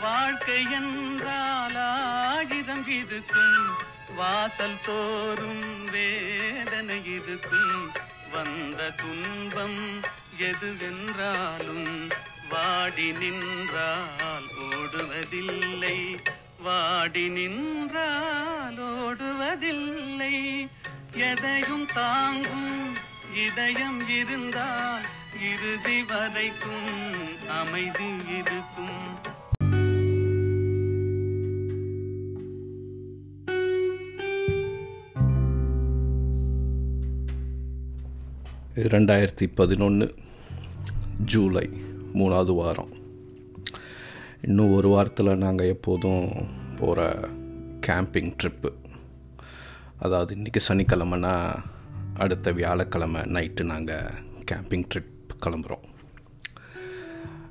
வாழ்க்கை என்றால் ஆகிதம் இருக்கும். வாசல் தோறும் வேதனை இருக்கும். வந்த துன்பம் எதுவென்றாலும் வாடி நின்றால் ஓடுவதில்லை. வாடி நின்றால் ஓடுவதில்லை. எதையும் தாங்கும் இதயம் இருந்தால் இறுதி வரைக்கும் அமைதி இருக்கும். ரெண்டாயிரத்தி பதினொன்று ஜூலை மூணாவது வாரம். இன்னும் ஒரு வாரத்தில் நாங்கள் எப்போதும் போகிற கேம்பிங் ட்ரிப்பு அதாவது இன்றைக்கி சனிக்கிழமைனா அடுத்த வியாழக்கிழமை நைட்டு நாங்கள் கேம்பிங் ட்ரிப் கிளம்புறோம்.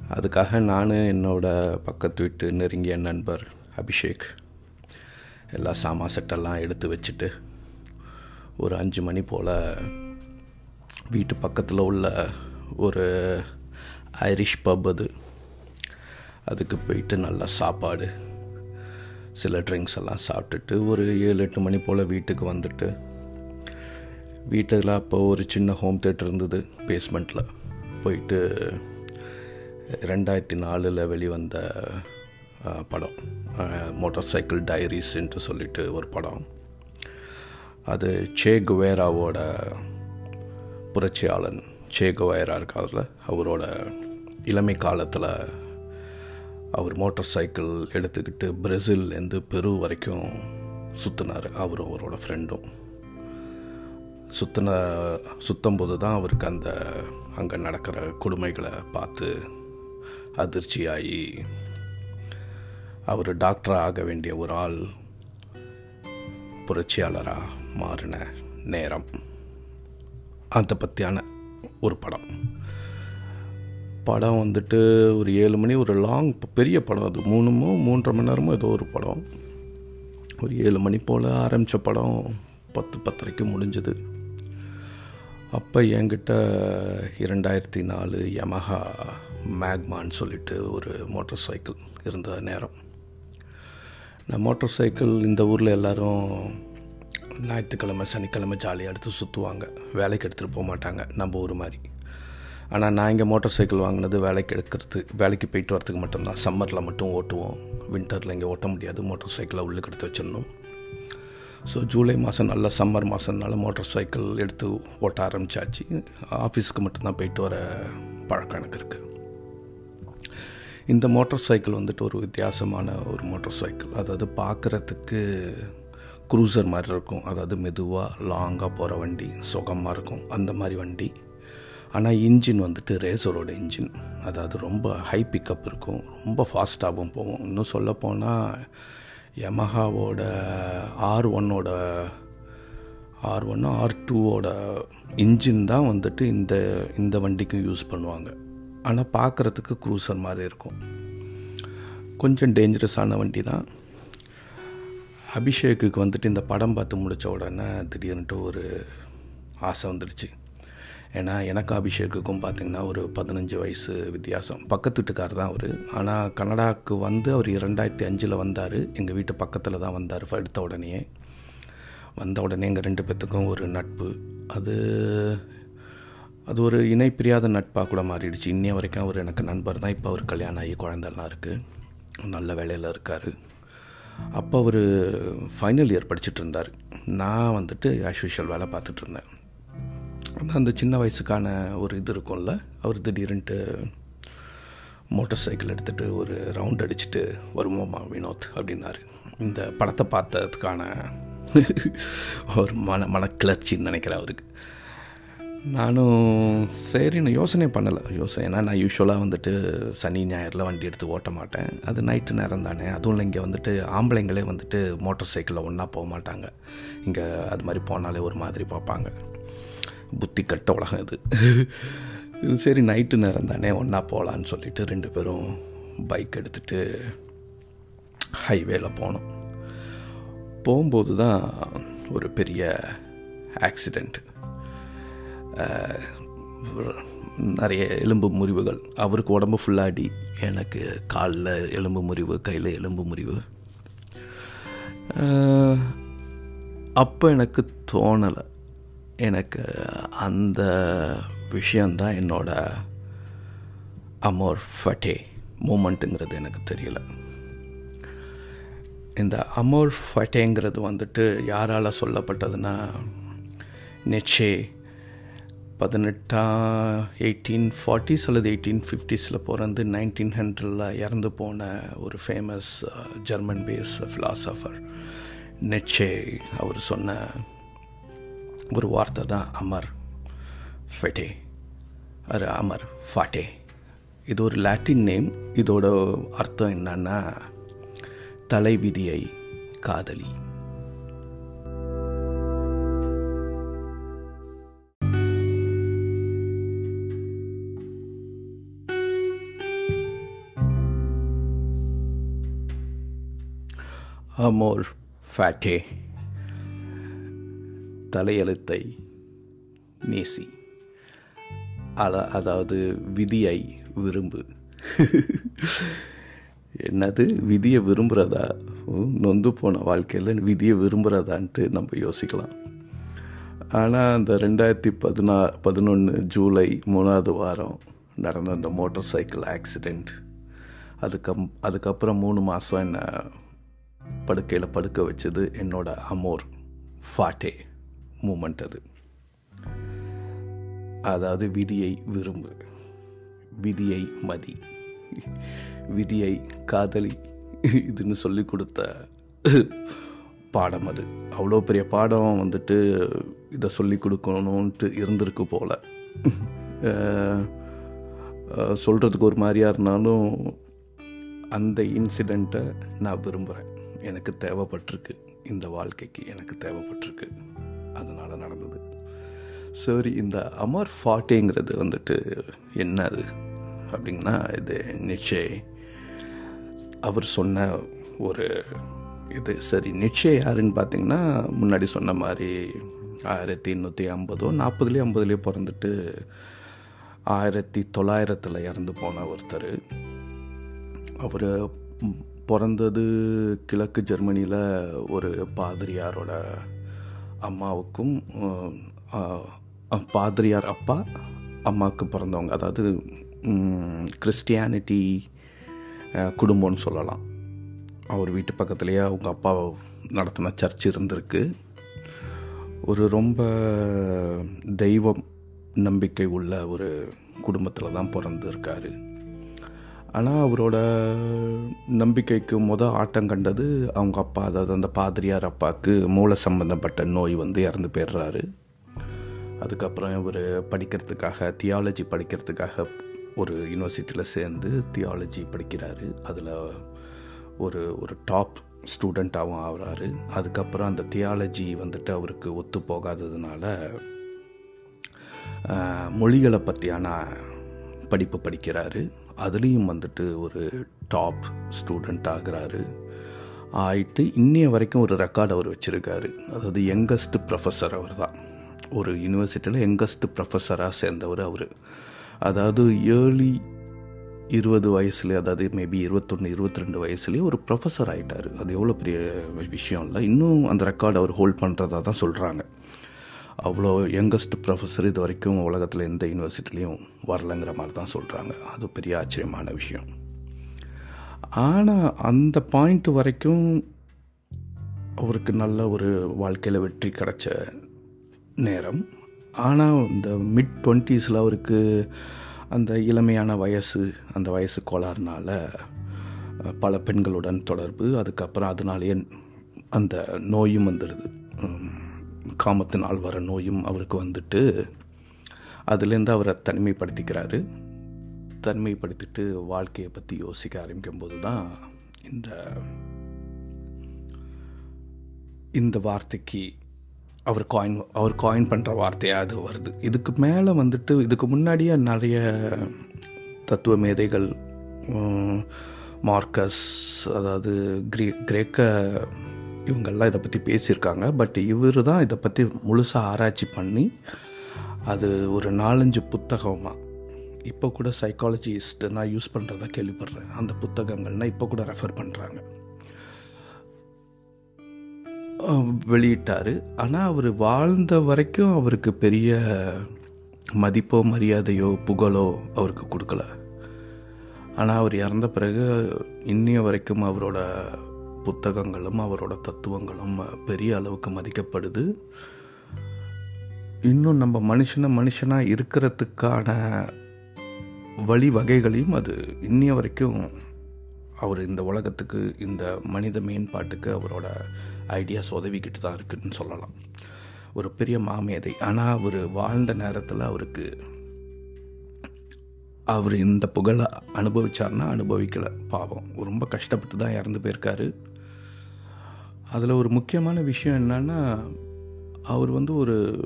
அதுக்காக நான் என்னோடய பக்கத்து வீட்டு நெருங்கிய நண்பர் அபிஷேக் எல்லா சாமா செட்டெல்லாம் எடுத்து வச்சுட்டு ஒரு அஞ்சு மணி போல் வீட்டு பக்கத்தில் உள்ள ஒரு ஐரிஷ் பப் அது. அதுக்கு போயிட்டு நல்லா சாப்பாடு சில ட்ரிங்க்ஸ் எல்லாம் சாப்பிட்டுட்டு ஒரு ஏழு எட்டு மணி போல் வீட்டுக்கு வந்துட்டு வீட்டில் அப்போ ஒரு சின்ன ஹோம் தேட்டர் இருந்தது பேஸ்மெண்ட்டில் போயிட்டு ரெண்டாயிரத்தி நாலில் வெளிவந்த படம் மோட்டார் சைக்கிள் டைரிஸ்ன்ட்டு சொல்லிட்டு ஒரு படம். அது சே குவேராவோட புரட்சியாளன் சே இருக்காரில் இருக்கார்ல அவரோட இளமை காலத்தில் அவர் மோட்டார் சைக்கிள் எடுத்துக்கிட்டு பிரேசில்லேருந்து பெரு வரைக்கும் சுற்றினார் அவரும் அவரோட ஃப்ரெண்டும் சுற்றின சுத்தம்போது தான் அவருக்கு அந்த அங்கே நடக்கிற கொடுமைகளை பார்த்து அதிர்ச்சியாகி அவர் டாக்டராக ஆக வேண்டிய ஒரு ஆள் புரட்சியாளராக மாறின நேரம். அதை பற்றியான ஒரு படம். படம் வந்துட்டு ஒரு ஏழு மணி ஒரு லாங் பெரிய படம் அது. மூணுமோ மூன்றரை மணி நேரமோ ஏதோ ஒரு படம். ஒரு ஏழு மணி போல் ஆரம்பித்த படம் பத்து பத்தரைக்கு முடிஞ்சது. அப்போ என்கிட்ட இரண்டாயிரத்தி நாலு யமஹா மேக்மான்னு சொல்லிட்டு ஒரு மோட்டார் சைக்கிள் இருந்த நேரம். நான் மோட்டார் சைக்கிள் இந்த ஊரில் எல்லோரும் ஞாயிற்றுக்கிழமை சனிக்கிழமை ஜாலியாக எடுத்து சுற்றுவாங்க வேலைக்கு எடுத்துகிட்டு போக மாட்டாங்க. நம்ம ஊர் மாதிரி. ஆனால் நான் இங்கே மோட்டார் சைக்கிள் வாங்கினது வேலைக்கு எடுக்கிறது வேலைக்கு போயிட்டு வரதுக்கு மட்டும்தான். சம்மரில் மட்டும் ஓட்டுவோம். வின்டரில் இங்கே ஓட்ட முடியாது. மோட்டார் சைக்கிளை உள்ளுக்கு எடுத்து வச்சிடணும். ஸோ ஜூலை மாதம் நல்ல சம்மர் மாதம்னால மோட்டார் சைக்கிள் எடுத்து ஓட்ட ஆரம்பிச்சாச்சு. ஆஃபீஸ்க்கு மட்டும்தான் போயிட்டு வர பழக்கம் எனக்கு இருக்குது இந்த மோட்டார் சைக்கிள் வந்துட்டு ஒரு வித்தியாசமான ஒரு மோட்டார் சைக்கிள் அதாவது பார்க்குறதுக்கு க்ரூசர் மாதிரி இருக்கும். அதாவது மெதுவாக லாங்காக போகிற வண்டி சுகமாக இருக்கும். அந்த மாதிரி வண்டி. ஆனால் இன்ஜின் வந்துட்டு ரேசரோட இன்ஜின். அதாவது ரொம்ப ஹை பிக்கப் இருக்கும். ரொம்ப ஃபாஸ்ட்டாகவும் போகும் இன்னும் சொல்லப்போனால் யமஹாவோட ஆர் ஒன்னோட ஆர் ஒன் ஆர் டூவோட இன்ஜின் தான் வந்துட்டு இந்த இந்த வண்டிக்கும் யூஸ் பண்ணுவாங்க. ஆனால் பார்க்குறதுக்கு க்ரூசர் மாதிரி இருக்கும். கொஞ்சம் டேஞ்சரஸான வண்டி தான் அபிஷேக்குக்கு வந்துட்டு இந்த படம் பார்த்து முடித்த உடனே திடீர்னுட்டு ஒரு ஆசை வந்துடுச்சு. ஏன்னா எனக்கு அபிஷேக்குக்கும் பார்த்திங்கன்னா ஒரு பதினஞ்சு வயசு வித்தியாசம். பக்கத்து வீட்டுக்கார் தான் அவர். ஆனால் கனடாவுக்கு வந்து அவர் இரண்டாயிரத்தி அஞ்சில் வந்தார். எங்கள் வீட்டு பக்கத்தில் தான் வந்தார் எடுத்த உடனே வந்த உடனே எங்கள் ரெண்டு பேர்த்துக்கும் ஒரு நட்பு. அது அது ஒரு இணைப்பிரியாத நட்பாக கூட மாறிடுச்சு. இன்னைய வரைக்கும் அவர் எனக்கு நண்பர் தான். இப்போ அவர் கல்யாணம் ஆகி குழந்தெல்லாம் இருக்குது நல்ல வேலையில் இருக்கார். அப்போ அவர் ஃபைனல் இயர் படிச்சுட்டு இருந்தார் நான் வந்துட்டு ஆஸ் யூஷுவல் வேலை பார்த்துட்டு இருந்தேன் ஆனால் அந்த சின்ன வயசுக்கான ஒரு இது இருக்கும்ல அவர் திடீர்னுட்டு மோட்டார் சைக்கிள் எடுத்துகிட்டு ஒரு ரவுண்ட் அடிச்சுட்டு வருவோமா வினோத்? அப்படின்னாரு. இந்த படத்தை பார்த்ததுக்கான ஒரு மன மனக்கிளர்ச்சின்னு நினைக்கிறேன் அவருக்கு. நானும் சரி நான் யோசனை பண்ணலை. யோசனை நான் யூஸ்வலாக வந்துட்டு சனி ஞாயிறில் வண்டி எடுத்து ஓட்ட மாட்டேன். அது நைட்டு நேரம் தானே. அதுவும் இல்லை இங்கே வந்துட்டு ஆம்பளைங்களே வந்துட்டு மோட்டர் சைக்கிளில் ஒன்றா போக மாட்டாங்க. இங்கே அது மாதிரி போனாலே ஒரு மாதிரி பார்ப்பாங்க. புத்தி கட்ட உலகம் இது. இது சரி நைட்டு நேரம் தானே ஒன்றா போகலான்னு சொல்லிட்டு ரெண்டு பேரும் பைக் எடுத்துகிட்டு ஹைவேல போனோம். போகும்போது தான் ஒரு பெரிய ஆக்சிடெண்ட் நிறைய எலும்பு முறிவுகள். அவருக்கு உடம்பு ஃபுல்லாக அடி எனக்கு காலில் எலும்பு முறிவு கையில் எலும்பு முறிவு. அப்போ எனக்கு தோணலை. எனக்கு அந்த விஷயந்தான் என்னோட அமோர் ஃபட்டே மூமெண்ட்டுங்கிறது எனக்கு தெரியல. இந்த அமோர் ஃபட்டேங்கிறது வந்துட்டு யாரால் சொல்லப்பட்டதுன்னா நெச்சே பதினெட்டா எயிட்டீன் ஃபார்ட்டிஸ் அல்லது எயிட்டீன் ஃபிஃப்டிஸில் பிறந்து நைன்டீன் ஹண்ட்ரடில் இறந்து போன ஒரு famous German base philosopher Nietzsche அவர் சொன்ன ஒரு வார்த்தை தான் அமர் ஃபெட்டே. அது அமர் ஃபாட்டே. இது ஒரு லாட்டின் நேம் இதோட அர்த்தம் என்னன்னா தலைவிதியை காதலி. Amor fati. தலையெழுத்தை நேசி. அல அதாவது விதியை விரும்பு. என்னது? விதியை விரும்புகிறதா நொந்து போன வாழ்க்கையில் விதியை விரும்புகிறதான்ட்டு நம்ம யோசிக்கலாம். ஆனால் அந்த ரெண்டாயிரத்தி பதினா பதினொன்று ஜூலை மூணாவது வாரம் நடந்த அந்த மோட்டார் சைக்கிள் ஆக்சிடெண்ட் அதுக்கம் அதுக்கப்புறம் மூணு மாதம் என்ன படுக்கையில் படுக்க வச்சது என்னோட அமோர் ஃபாட்டே மூமெண்ட் அது. அதாவது விதியை விரும்பு விதியை மதி விதியை காதலி இதுன்னு சொல்லி கொடுத்த பாடம் அது. அவ்வளோ பெரிய பாடம் வந்துட்டு இதை சொல்லி கொடுக்கணுன்ட்டு இருந்திருக்கு போல். சொல்கிறதுக்கு ஒரு மாதிரியாக இருந்தாலும் அந்த இன்சிடெண்ட்டை நான் விரும்புகிறேன் எனக்கு தேவைப்பட்டிருக்கு. இந்த வாழ்க்கைக்கு எனக்கு தேவைப்பட்டிருக்கு. அதனால் நடந்தது. சரி இந்த அமர் ஃபாட்டேங்கிறது வந்துட்டு என்ன அது? அப்படிங்கன்னா இது நிச்சய. அவர் சொன்ன ஒரு இது. சரி நிச்சயம் யாருன்னு பார்த்தீங்கன்னா முன்னாடி சொன்ன மாதிரி ஆயிரத்தி எண்ணூற்றி ஐம்பதோ நாற்பதுலேயே ஐம்பதுலேயே பிறந்துட்டு ஆயிரத்தி தொள்ளாயிரத்தில் இறந்து போன ஒருத்தர். அவர் பிறந்தது கிழக்கு ஜெர்மனியில் ஒரு பாதிரியாரோட அம்மாவுக்கும் பாதிரியார் அப்பா அம்மாவுக்கு பிறந்தவங்க. அதாவது கிறிஸ்டியானிட்டி குடும்பம்னு சொல்லலாம். அவர் வீட்டு பக்கத்துலேயே அவங்க அப்பா நடத்தின சர்ச் இருந்திருக்கு. ஒரு ரொம்ப தெய்வம் நம்பிக்கை உள்ள ஒரு குடும்பத்தில் தான் பிறந்திருக்காரு. ஆனால் அவரோட நம்பிக்கைக்கு முத ஆட்டம் கண்டது அவங்க அப்பா. அதாவது அந்த பாதிரியார் அப்பாவுக்கு மூளை சம்பந்தப்பட்ட நோய் வந்து இறந்து போயிடுறாரு. அதுக்கப்புறம் இவர் படிக்கிறதுக்காக தியாலஜி படிக்கிறதுக்காக ஒரு யூனிவர்சிட்டியில் சேர்ந்து தியாலஜி படிக்கிறாரு. அதில் ஒரு ஒரு டாப் ஸ்டூடெண்ட்டாகவும் ஆகிறாரு. அதுக்கப்புறம் அந்த தியாலஜி வந்துட்டு அவருக்கு ஒத்து போகாததுனால மொழிகளை பற்றியான படிப்பு படிக்கிறாரு. அதுலேயும் வந்துட்டு ஒரு டாப் ஸ்டூடெண்ட் ஆகிறாரு. ஆயிட்டு இன்னைய வரைக்கும் ஒரு ரெக்கார்டு அவர் வச்சுருக்காரு. அதாவது யங்கஸ்ட் ப்ரொஃபஸர் அவர் தான் ஒரு யூனிவர்சிட்டியில் யங்கஸ்ட் ப்ரொஃபஸராக சேர்ந்தவர் அவர். அதாவது ஏர்லி இருபது வயசுலேயே அதாவது மேபி இருபத்தொன்று இருபத்தி ரெண்டு வயசுலேயே ஒரு ப்ரொஃபஸர் ஆகிட்டார் அது எவ்வளோ பெரிய விஷயம் இல்லை. இன்னும் அந்த ரெக்கார்டு அவர் ஹோல்ட் பண்ணுறதா தான் சொல்கிறாங்க அவ்வளோ யங்கஸ்ட் ப்ரொஃபஸர் இது வரைக்கும் உலகத்தில் எந்த யூனிவர்சிட்டிலையும் வரலைங்கிற மாதிரி தான் சொல்கிறாங்க அது பெரிய ஆச்சரியமான விஷயம். ஆனால் அந்த பாயிண்ட் வரைக்கும் அவருக்கு நல்ல ஒரு வாழ்க்கையில் வெற்றி கிடச்ச நேரம். ஆனால் இந்த மிட் டுவெண்ட்டீஸில் அவருக்கு அந்த இளமையான வயசு அந்த வயசு கோளாறுனால பல பெண்களுடன் தொடர்பு. அதுக்கப்புறம் அதனாலேயே அந்த நோயும் வந்துடுது. காமத்தினால் வர நோயும் அவருக்கு வந்துட்டு அதுலேருந்து அவரை தனிமைப்படுத்திக்கிறாரு. தனிமைப்படுத்திட்டு வாழ்க்கையை பற்றி யோசிக்க ஆரம்பிக்கும்போது தான் இந்த இந்த வார்த்தைக்கு அவர் காயின் அவர் காயின் பண்ணுற வார்த்தையாக அது வருது. இதுக்கு மேலே வந்துட்டு இதுக்கு முன்னாடியே நிறைய தத்துவ மேதைகள் மார்க்கஸ் அதாவது கிரே கிரேக்க இவங்கெல்லாம் இதை பற்றி பேசியிருக்காங்க. பட் இவர் தான் இதை பற்றி முழுசாக ஆராய்ச்சி பண்ணி அது ஒரு நாலஞ்சு புத்தகமாக இப்போ கூட சைக்காலஜிஸ்ட் நான் யூஸ் பண்ணுறதா கேள்விப்படுறேன். அந்த புத்தகங்கள்னால் இப்போ கூட ரெஃபர் பண்ணுறாங்க வெளியிட்டார். ஆனால் அவர் வாழ்ந்த வரைக்கும் அவருக்கு பெரிய மதிப்போ மரியாதையோ புகழோ அவருக்கு கொடுக்கல. ஆனால் அவர் இறந்த பிறகு இன்னைய வரைக்கும் அவரோட புத்தகங்களும் அவரோட தத்துவங்களும் பெரிய அளவுக்கு மதிக்கப்படுது. இன்னும் நம்ம மனுஷனை மனுஷனாக இருக்கிறதுக்கான வழிவகைகளையும் அது. இன்னிய வரைக்கும் அவர் இந்த உலகத்துக்கு இந்த மனித மேம்பாட்டுக்கு அவரோட ஐடியாஸ் உதவிக்கிட்டு தான் இருக்குதுன்னு சொல்லலாம். ஒரு பெரிய மாமேதை ஆனால் அவர் வாழ்ந்த நேரத்தில் அவருக்கு அவர் இந்த புகழை அனுபவிச்சார்னா அனுபவிக்கலை. பாவம். ரொம்ப கஷ்டப்பட்டு தான் இறந்து போயிருக்காரு. அதில் ஒரு முக்கியமான விஷயம் என்னன்னா அவர் வந்து ஒரு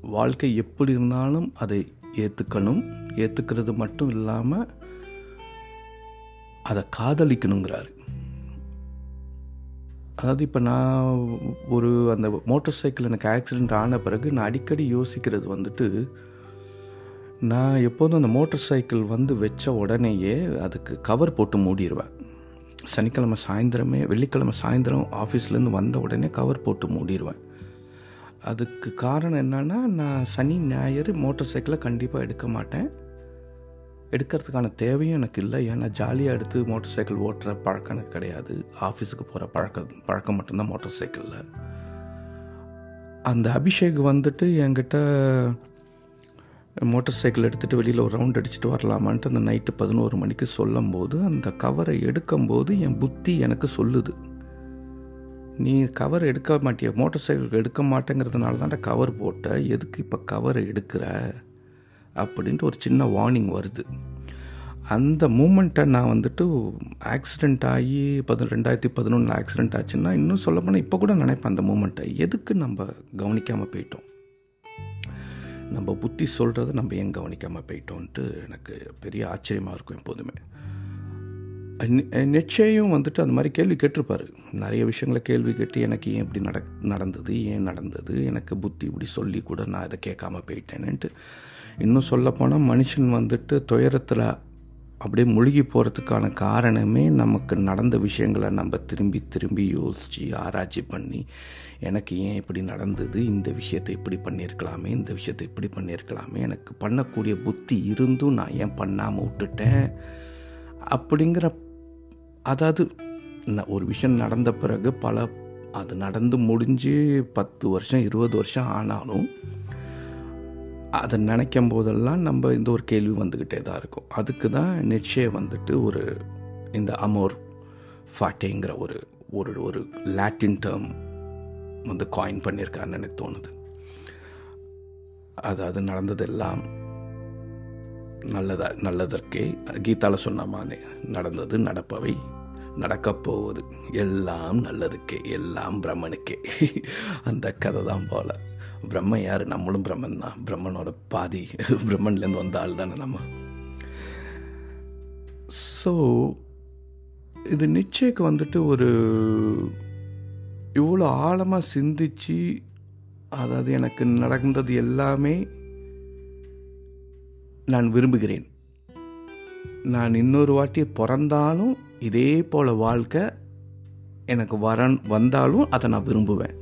வாழ்க்கை எப்படி இருந்தாலும் அதை ஏற்றுக்கணும் ஏற்றுக்கிறது மட்டும் இல்லாமல் அதை காதலிக்கணுங்கிறாரு. அதாவது இப்போ நான் ஒரு அந்த மோட்டார் சைக்கிள் எனக்கு ஆக்சிடெண்ட் ஆன பிறகு நான் அடிக்கடி யோசிக்கிறது வந்துட்டு நான் எப்போதும் அந்த மோட்டார் சைக்கிள் வந்து வச்ச உடனேயே அதுக்கு கவர் போட்டு மூடிடுவேன் சனிக்கிழமை சாயந்தரமே வெள்ளிக்கிழமை சாயந்தரம் ஆஃபீஸ்லேருந்து வந்த உடனே கவர் போட்டு மூடிடுவேன் அதுக்கு காரணம் என்னன்னா நான் சனி ஞாயிறு மோட்டார் சைக்கிளை கண்டிப்பாக எடுக்க மாட்டேன். எடுக்கிறதுக்கான தேவையும் எனக்கு இல்லை. ஏன்னா ஜாலியாக எடுத்து மோட்டார் சைக்கிள் ஓட்டுற பழக்கம் எனக்கு கிடையாது. ஆஃபீஸுக்கு போகிற பழக்கம் பழக்கம் மட்டும்தான் மோட்டார் சைக்கிளில். அந்த அபிஷேக் வந்துட்டு என்கிட்ட மோட்டார் சைக்கிள் எடுத்துகிட்டு வெளியில் ஒரு ரவுண்ட் அடிச்சுட்டு வரலாமான்ட்டு அந்த நைட்டு பதினோரு மணிக்கு சொல்லும் போது அந்த கவரை எடுக்கும்போது என் புத்தி எனக்கு சொல்லுது. நீ கவர் எடுக்க மாட்டிய? மோட்டார் சைக்கிள் எடுக்க மாட்டேங்கிறதுனால தான் கவர் போட்ட. எதுக்கு இப்போ கவரை எடுக்கிற? அப்படின்ட்டு ஒரு சின்ன வார்னிங் வருது. அந்த மூமெண்ட்டை நான் வந்துட்டு ஆக்சிடெண்ட் ஆகி பதி ரெண்டாயிரத்தி பதினொன்றில் ஆக்சிடெண்ட் ஆச்சுன்னா இன்னும் சொல்லப்போனால் இப்போ கூட நினைப்பேன் அந்த மூமெண்ட்டை எதுக்கு நம்ம கவனிக்காமல் போயிட்டோம்? நம்ம புத்தி சொல்கிறத நம்ம ஏன் கவனிக்காமல் போயிட்டோன்ட்டு எனக்கு பெரிய ஆச்சரியமாக இருக்கும் எப்போதுமே. நிச்சயம் வந்துட்டு அந்த மாதிரி கேள்வி கேட்டிருப்பாரு. நிறைய விஷயங்களை கேள்வி கேட்டு எனக்கு ஏன் இப்படி நட நடந்தது ஏன் நடந்தது எனக்கு புத்தி இப்படி சொல்லி கூட நான் இதை கேட்காம போயிட்டேன்ட்டு இன்னும் சொல்லப்போனால் மனுஷன் வந்துட்டு துயரத்தில் அப்படியே முழுகி போகிறதுக்கான காரணமே நமக்கு நடந்த விஷயங்களை நம்ம திரும்பி திரும்பி யோசித்து ஆராய்ச்சி பண்ணி எனக்கு ஏன் இப்படி நடந்தது? இந்த விஷயத்தை இப்படி பண்ணியிருக்கலாமே? இந்த விஷயத்தை இப்படி பண்ணியிருக்கலாமே? எனக்கு பண்ணக்கூடிய புத்தி இருந்தும் நான் ஏன் பண்ணாமல் விட்டுட்டேன்? அப்படிங்கிற அதாவது ஒரு விஷயம் நடந்த பிறகு பல அது நடந்து முடிஞ்சு பத்து வருஷம் இருபது வருஷம் ஆனாலும் அதை நினைக்கும் போதெல்லாம் நம்ம இந்த ஒரு கேள்வி வந்துக்கிட்டே தான் இருக்கும். அதுக்கு தான் நிச்சயம் வந்துட்டு ஒரு இந்த அமோர் ஃபாட்டேங்கிற ஒரு ஒரு ஒரு லாட்டின் டேர்ம் வந்து காயின் பண்ணியிருக்காருன்னு எனக்கு தோணுது. அதாவது நடந்ததெல்லாம் நல்லதா நல்லதற்கே. கீதாவில் சொன்ன மாதிரி நடந்தது நடப்பவை நடக்கப்போவது எல்லாம் நல்லதுக்கே எல்லாம் பிரம்மனுக்கே. அந்த கதை தான் போல். பிரம்மன் யார்? நம்மளும் பிரம்மன் தான். பிரம்மனோட பாதி பிரம்மன்லேருந்து வந்த ஆள் தானே நம்ம. ஸோ இது நிச்சயக்கு வந்துட்டு ஒரு இவ்வளோ ஆழமாக சிந்திச்சு அதாவது எனக்கு நடந்தது எல்லாமே நான் விரும்புகிறேன். நான் இன்னொரு வாட்டி பிறந்தாலும் இதே போல் வாழ்க்கை எனக்கு வர வந்தாலும் அதை நான் விரும்புவேன்.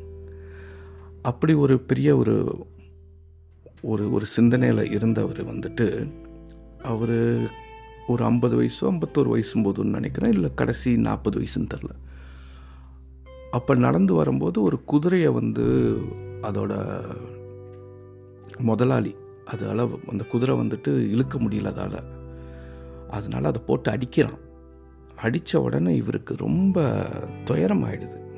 அப்படி ஒரு பெரிய ஒரு ஒரு ஒரு சிந்தனையில் இருந்தவர் வந்துட்டு அவர் ஒரு ஐம்பது வயசோ ஐம்பத்தோரு வயசும் போதுன்னு நினைக்கிறேன். இல்லை கடைசி நாற்பது வயசுன்னு தெரில அப்போ நடந்து வரும்போது ஒரு குதிரையை வந்து அதோட முதலாளி அதால் அந்த குதிரை வந்துட்டு இழுக்க முடியல அதால். அதனால் அதை போட்டு அடிக்கிறான். அடித்த உடனே இவருக்கு ரொம்ப துயரம் ஆயிடுது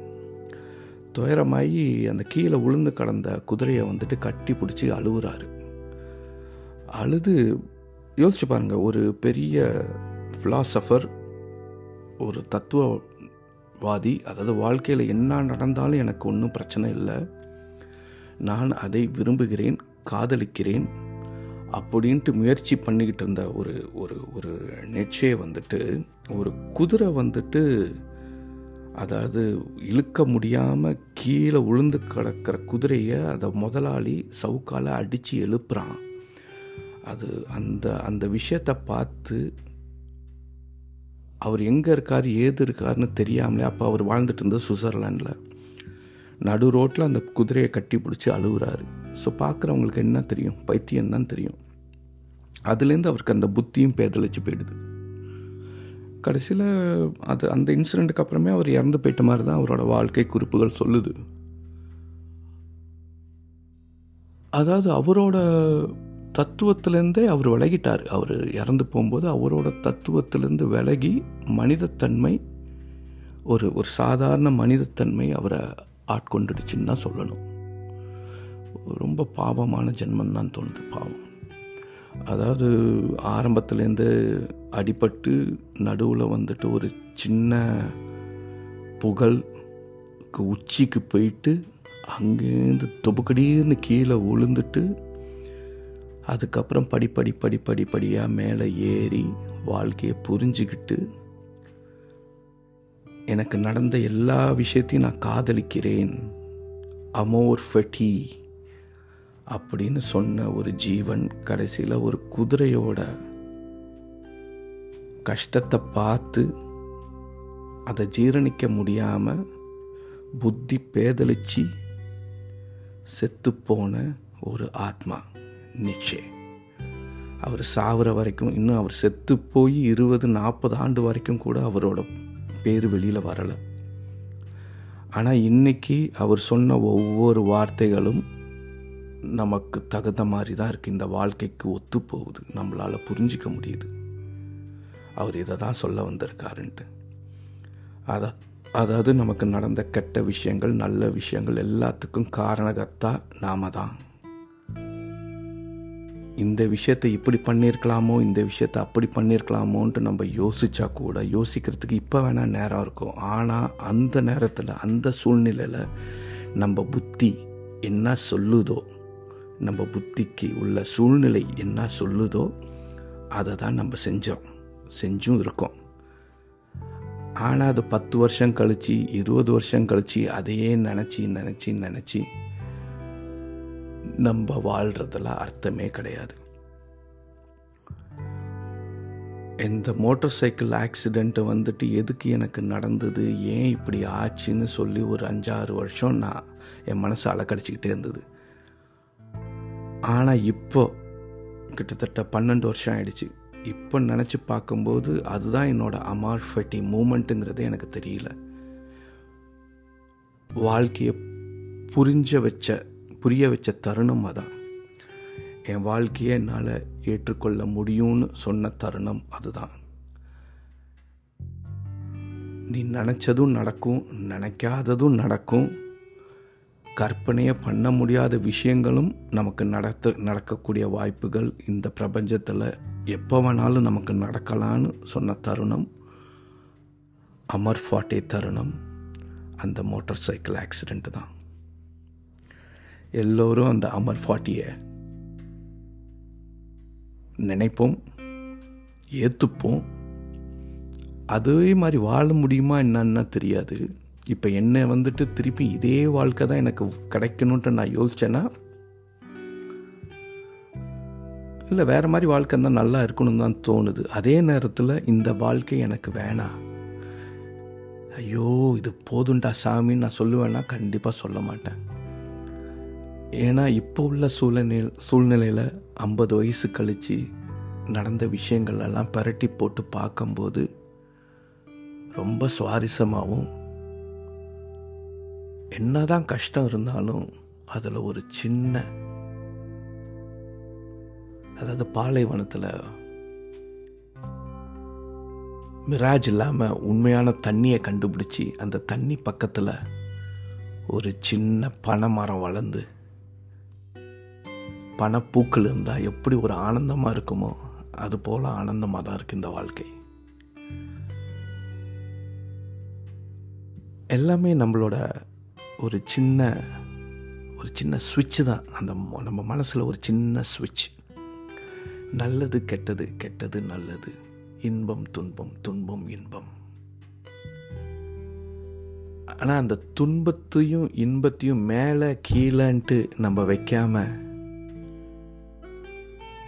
துயரமாகி அந்த கீழே உளுந்து கடந்த குதிரையை வந்துட்டு கட்டி பிடிச்சி அழுகுறாரு. அழுது யோசிச்சு பாருங்க ஒரு பெரிய ஃபிலாசபர் ஒரு தத்துவவாதி அதாவது வாழ்க்கையில் என்ன நடந்தாலும் எனக்கு ஒன்றும் பிரச்சனை இல்லை. நான் அதை விரும்புகிறேன் காதலிக்கிறேன் அப்படின்ட்டு முயற்சி பண்ணிக்கிட்டு இருந்த ஒரு ஒரு ஒரு நெச்சையை வந்துட்டு ஒரு குதிரை வந்துட்டு அதாவது இழுக்க முடியாமல் கீழே உளுந்து கிடக்கிற குதிரையை அதை முதலாளி சவுக்கால் அடித்து எழுப்புறான். அது அந்த அந்த விஷயத்தை பார்த்து அவர் எங்கே இருக்கார் ஏது இருக்காருன்னு தெரியாமலே அப்போ அவர் வாழ்ந்துட்டு இருந்தது சுவிட்சர்லாண்டில் நடு ரோட்டில் அந்த குதிரையை கட்டி பிடிச்சி அழுகுறாரு ஸோ பார்க்குறவங்களுக்கு என்ன தெரியும்? பைத்தியம் தான் தெரியும். அதுலேருந்து அவருக்கு அந்த புத்தியும் பேதழிச்சு போயிடுது. கடைசியில் அது அந்த இன்சிடெண்ட்டுக்கு அப்புறமே அவர் இறந்து போயிட்ட மாதிரி தான் அவரோட வாழ்க்கை குறிப்புகள் சொல்லுது. அதாவது அவரோட தத்துவத்திலேருந்தே அவர் விலகிட்டார். அவர் இறந்து போகும்போது அவரோட தத்துவத்திலேருந்து விலகி மனிதத்தன்மை ஒரு ஒரு சாதாரண மனிதத்தன்மை அவரை ஆட்கொண்டுடுச்சுன்னு தான் சொல்லணும். ரொம்ப பாவமான ஜென்மம் தான் தோணுது பாவம். அதாவது ஆரம்பத்துலேருந்து அடிபட்டு நடுவில் வந்துட்டு ஒரு சின்ன புகழ் உச்சிக்கு போயிட்டு அங்கேருந்து தொபுக்கடீர்னு கீழே உளுந்துட்டு அதுக்கப்புறம் படிப்படி படிப்படி படியாக மேலே ஏறி வாழ்க்கையை புரிஞ்சுக்கிட்டு எனக்கு நடந்த எல்லா விஷயத்தையும் நான் காதலிக்கிறேன். அமோர் ஃபெட்டி அப்படின்னு சொன்ன ஒரு ஜீவன் கடைசியில் ஒரு குதிரையோட கஷ்டத்தை பார்த்து அதை ஜீரணிக்க முடியாமல் புத்தி பேதலிச்சு செத்துப்போன ஒரு ஆத்மா நிச்சே. அவர் சாவுற வரைக்கும் இன்னும் அவர் செத்து போய் இருபது நாற்பது ஆண்டு வரைக்கும் கூட அவரோட பேர் வெளியில் வரலை. ஆனால் இன்னைக்கு அவர் சொன்ன ஒவ்வொரு வார்த்தைகளும் நமக்கு தகுந்த மாதிரி தான் இருக்குது இந்த வாழ்க்கைக்கு ஒத்து போகுது நம்மளால் புரிஞ்சிக்க முடியுது. அவர் இதை தான் சொல்ல வந்திருக்காருன்ட்டு. அதாவது நமக்கு நடந்த கெட்ட விஷயங்கள் நல்ல விஷயங்கள் எல்லாத்துக்கும் காரணகர்த்தா நாம தான். இந்த விஷயத்தை இப்படி பண்ணியிருக்கலாமோ இந்த விஷயத்தை அப்படி பண்ணியிருக்கலாமோன்ட்டு நம்ம யோசிச்சா கூட யோசிக்கிறதுக்கு இப்போ வேணால் நேரம் இருக்கும். ஆனால் அந்த நேரத்தில் அந்த சூழ்நிலையில் நம்ம புத்தி என்ன சொல்லுதோ நம்ம புத்திக்கு உள்ள சூழ்நிலை என்ன சொல்லுதோ அதை தான் நம்ம செஞ்சோம். செஞ்சும் இருக்கோம் ஆனால் அது பத்து வருஷம் கழித்து இருபது வருஷம் கழித்து அதையே நினச்சி நினச்சி நினச்சி நம்ம வாழ்கிறதுல அர்த்தமே கிடையாது. இந்த மோட்டார் சைக்கிள் ஆக்சிடெண்ட்டு வந்துட்டு எதுக்கு எனக்கு நடந்தது? ஏன் இப்படி ஆச்சுன்னு சொல்லி ஒரு அஞ்சாறு வருஷம் நான் என் மனசை அலக்கடிச்சிக்கிட்டே இருந்தது. ஆனால் இப்போ கிட்டத்தட்ட பன்னெண்டு வருஷம் ஆயிடுச்சு. இப்போ நினச்சி பார்க்கும்போது அதுதான் என்னோட அமார்ஃபெட்டி மூமெண்ட்டுங்கிறது எனக்கு தெரியல. வாழ்க்கையை புரிஞ்ச வச்ச புரிய வச்ச தருணம் அதான். என் வாழ்க்கையை என்னால் ஏற்றுக்கொள்ள முடியும்னு சொன்ன தருணம் அதுதான். நீ நினச்சதும் நடக்கும் நினைக்காததும் நடக்கும். கற்பனையை பண்ண முடியாத விஷயங்களும் நமக்கு நடத்த நடக்கக்கூடிய வாய்ப்புகள் இந்த பிரபஞ்சத்தில் எப்போ வேணாலும் நமக்கு நடக்கலான்னு சொன்ன தருணம் அமர் ஃபாட்டே தருணம் அந்த மோட்டார் சைக்கிள் ஆக்சிடெண்ட்டு தான். எல்லோரும் அந்த அமர் ஃபாட்டியை நினைப்போம் ஏற்றுப்போம் அதே மாதிரி வாழ முடியுமா என்னன்னா தெரியாது. இப்போ என்னை வந்துட்டு திருப்பி இதே வாழ்க்கை தான் எனக்கு கிடைக்கணுன்ட்டு நான் யோசித்தேன்னா இல்லை வேறு மாதிரி வாழ்க்கை தான் நல்லா இருக்கணும்னு தான் தோணுது. அதே நேரத்தில் இந்த வாழ்க்கை எனக்கு வேணாம் ஐயோ இது போதுண்டா சாமின்னு நான் சொல்லுவேன்னா கண்டிப்பாக சொல்ல மாட்டேன். ஏன்னா இப்போ உள்ள சூழ்நிலை சூழ்நிலையில் ஐம்பது வயசு கழித்து நடந்த விஷயங்களெல்லாம் பரட்டி போட்டு பார்க்கும்போது ரொம்ப சுவாரஸ்யமாகவும் என்னதான் கஷ்டம் இருந்தாலும் அதில் ஒரு சின்ன அதாவது பாலைவனத்தில் மிராஜ் இல்லாமல் உண்மையான தண்ணியை கண்டுபிடிச்சி அந்த தண்ணி பக்கத்தில் ஒரு சின்ன பனைமரம் வளர்ந்து பணப்பூக்கள் இருந்தால் எப்படி ஒரு ஆனந்தமாக இருக்குமோ அது போல் ஆனந்தமாக தான் இருக்குது இந்த வாழ்க்கை. எல்லாமே நம்மளோட ஒரு சின்ன ஒரு சின்ன சுவிட்சு தான். அந்த நம்ம மனசில் ஒரு சின்ன சுவிட்ச் நல்லது கெட்டது கெட்டது நல்லது. இன்பம் துன்பம் துன்பம் இன்பம். ஆனால் அந்த துன்பத்தையும் இன்பத்தையும் மேலே கீழேன்ட்டு நம்ம வைக்காம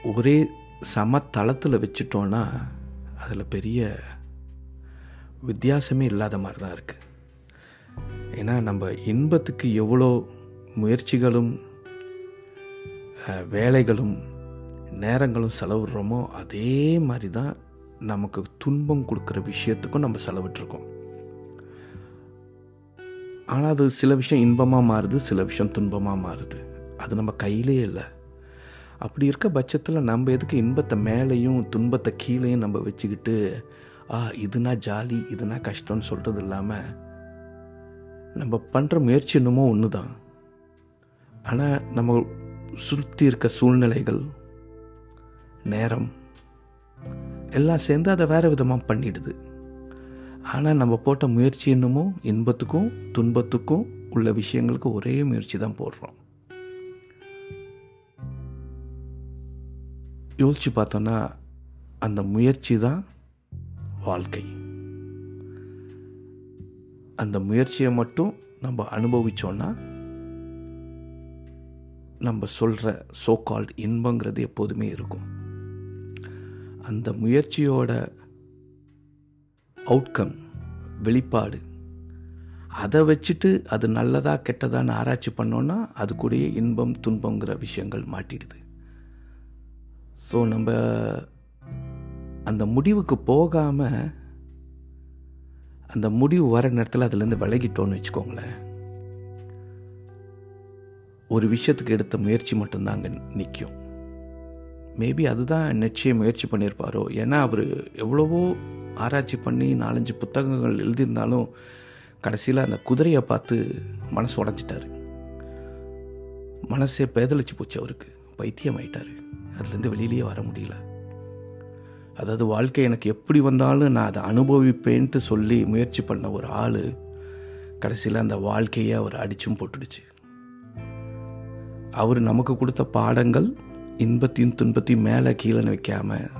ஒரே சமத்தளத்தில் வச்சுட்டோன்னா அதில் பெரிய வித்தியாசமே இல்லாத மாதிரி தான் இருக்குது ஏன்னா நம்ம இன்பத்துக்கு எவ்வளோ முயற்சிகளும் வேலைகளும் நேரங்களும் செலவிடுறோமோ அதே மாதிரி தான் நமக்கு துன்பம் கொடுக்குற விஷயத்துக்கும் நம்ம செலவிட்ருக்கோம் ஆனால் அது சில விஷயம் இன்பமாக மாறுது சில விஷயம் துன்பமாக மாறுது. அது நம்ம கையிலே இல்லை. அப்படி இருக்க பட்சத்தில் நம்ம எதுக்கு இன்பத்தை மேலேயும் துன்பத்தை கீழேயும் நம்ம வச்சுக்கிட்டு ஆ இதுனா ஜாலி இதுனா கஷ்டம்னு சொல்கிறது இல்லாமல் நம்ம பண்ணுற முயற்சி என்னமோ ஒன்று தான் ஆனால் நம்ம சுற்றி இருக்க சூழ்நிலைகள் நேரம். எல்லாம் சேர்ந்து அதை வேறு விதமாக பண்ணிடுது. ஆனால் நம்ம போட்ட முயற்சி என்னமோ இன்பத்துக்கும் துன்பத்துக்கும் உள்ள விஷயங்களுக்கு ஒரே முயற்சி தான் போடுறோம். யோசிச்சு பார்த்தோன்னா அந்த முயற்சி தான் வாழ்க்கை. அந்த முயற்சியை மட்டும் நம்ம அனுபவிச்சோன்னா நம்ம சொல்கிற சோ கால்ட் இன்பங்கிறது எப்போதுமே இருக்கும். அந்த முயற்சியோட அவுட்கம் வெளிப்பாடு அதை வச்சுட்டு அது நல்லதாக கெட்டதான்னு ஆராய்ச்சி பண்ணோன்னா அது கூடயே இன்பம் துன்பங்கிற விஷயங்கள் மாட்டிடுது. ஸோ நம்ம அந்த முடிவுக்கு போகாமல் அந்த முடிவு வர நேரத்தில் அதுலேருந்து விலகிட்டோன்னு வச்சுக்கோங்களேன். ஒரு விஷயத்துக்கு எடுத்த முயற்சி மட்டும்தான் அங்கே நிற்கும் மேபி அதுதான் நிச்சயம் முயற்சி பண்ணியிருப்பாரோ ஏன்னா அவர் எவ்வளவோ ஆராய்ச்சி பண்ணி நாலஞ்சு புத்தகங்கள் எழுதியிருந்தாலும் கடைசியில் அந்த குதிரையை பார்த்து மனசு உடஞ்சிட்டாரு. மனசே பேதளிச்சு போச்சு அவருக்கு. பைத்தியம் ஆயிட்டார் அதுலேருந்து வெளியிலேயே வர முடியல. அதாவது வாழ்க்கை எனக்கு எப்படி வந்தாலும் நான் அதை அனுபவிப்பேன்ட்டு சொல்லி முயற்சி பண்ண ஒரு ஆள் கடைசியில் அந்த வாழ்க்கையை அவர் அடிச்சும் போட்டுடுச்சு. அவர் நமக்கு கொடுத்த பாடங்கள் இன்பத்தையும் துன்பத்தையும் மேலே கீழே வைக்காம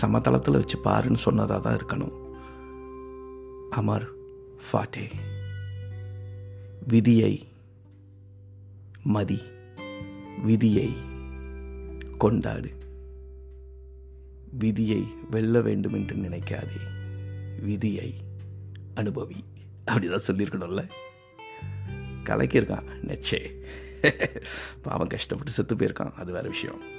சமதளத்தில் வச்சு பாருன்னு சொன்னதாக தான் இருக்கணும். அமர் ஃபாட்டே விதியை மதி. விதியை கொண்டாடு. விதியை வெல்ல வேண்டும் என்று நினைக்காதே. விதியை அனுபவி. அப்படிதான் சொல்லியிருக்கணும்ல. கலக்கியிருக்கான் நெச்சே. பாவம் கஷ்டப்பட்டு செத்து போயிருக்கான். அது வேற விஷயம்.